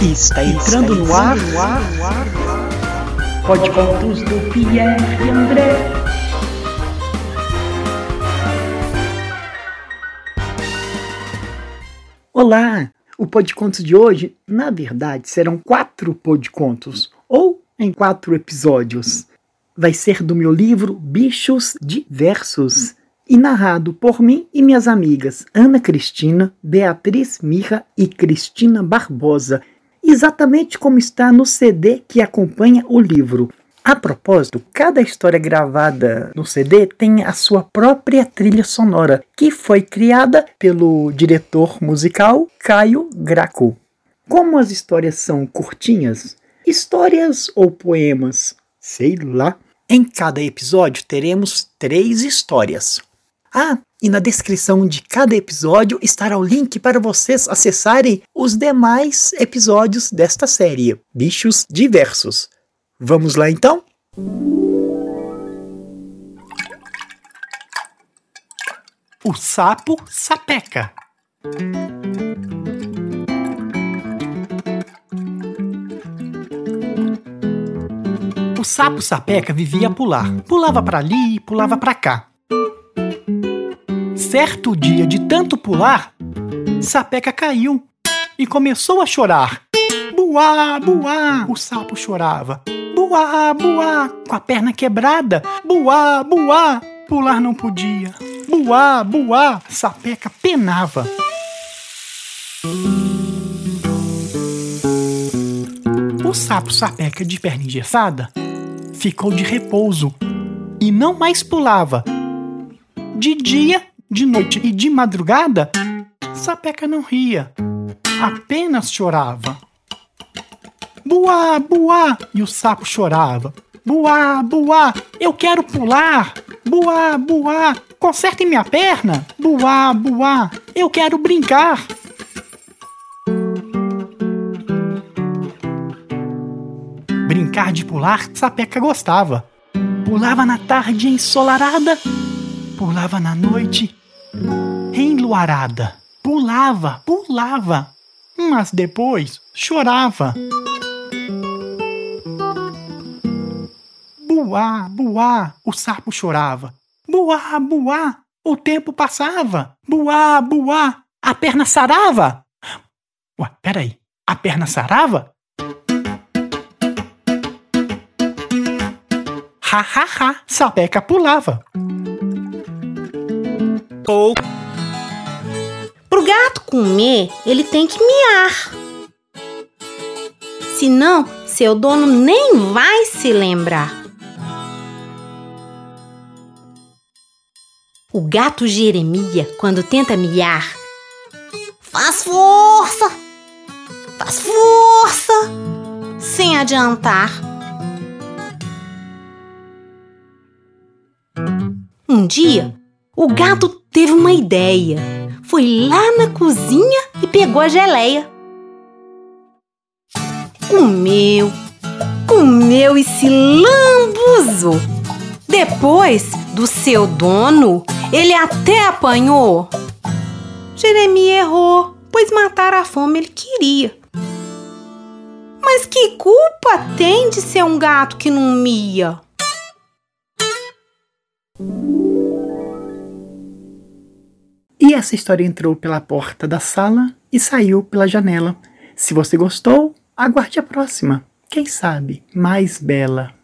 Está entrando no ar. Pode contos do Pierre André. Olá! O Podcontos de hoje, na verdade, serão quatro podcontos, ou em quatro episódios. Vai ser do meu livro Bichos Diversos e narrado por mim e minhas amigas Ana Cristina, Beatriz Mirra e Cristina Barbosa, exatamente como está no CD que acompanha o livro. A propósito, cada história gravada no CD tem a sua própria trilha sonora, que foi criada pelo diretor musical Caio Graco. Como as histórias são curtinhas, histórias ou poemas, sei lá, em cada episódio teremos três histórias, ah, e na descrição de cada episódio estará o link para vocês acessarem os demais episódios desta série, Bichos Diversos. Vamos lá então? O sapo sapeca. O sapo sapeca vivia a pular. Pulava para ali, pulava para cá. Certo dia, de tanto pular, Sapeca caiu e começou a chorar. Buá, buá, o sapo chorava. Buá, buá, com a perna quebrada. Buá, buá, pular não podia. Buá, buá, Sapeca penava. O sapo Sapeca de perna engessada ficou de repouso e não mais pulava. De dia de noite e de madrugada, Sapeca não ria, apenas chorava. Buá, buá! E o sapo chorava. Buá, buá! Eu quero pular! Buá, buá! Conserte minha perna! Buá, buá! Eu quero brincar! Brincar de pular, Sapeca gostava. Pulava na tarde ensolarada, pulava na noite enluarada. Pulava, pulava, mas depois chorava. Buá, buá, o sapo chorava. Buá, buá, o tempo passava. Buá, buá, a perna sarava. Ué, peraí, a perna sarava? Ha, ha, ha, sapeca pulava. Ou Pro gato comer, ele tem que miar. Senão, seu dono nem vai se lembrar. O gato Jeremia, quando tenta miar, faz força, faz força, sem adiantar. Um dia, o gato teve uma ideia foi lá na cozinha e pegou a geleia. Comeu, comeu e se lambuzou. Depois do seu dono, ele até apanhou. Jeremias errou, pois matar a fome ele queria. Mas que culpa tem de ser um gato que não mia? E essa história entrou pela porta da sala e saiu pela janela. Se você gostou, aguarde a próxima. Quem sabe mais bela.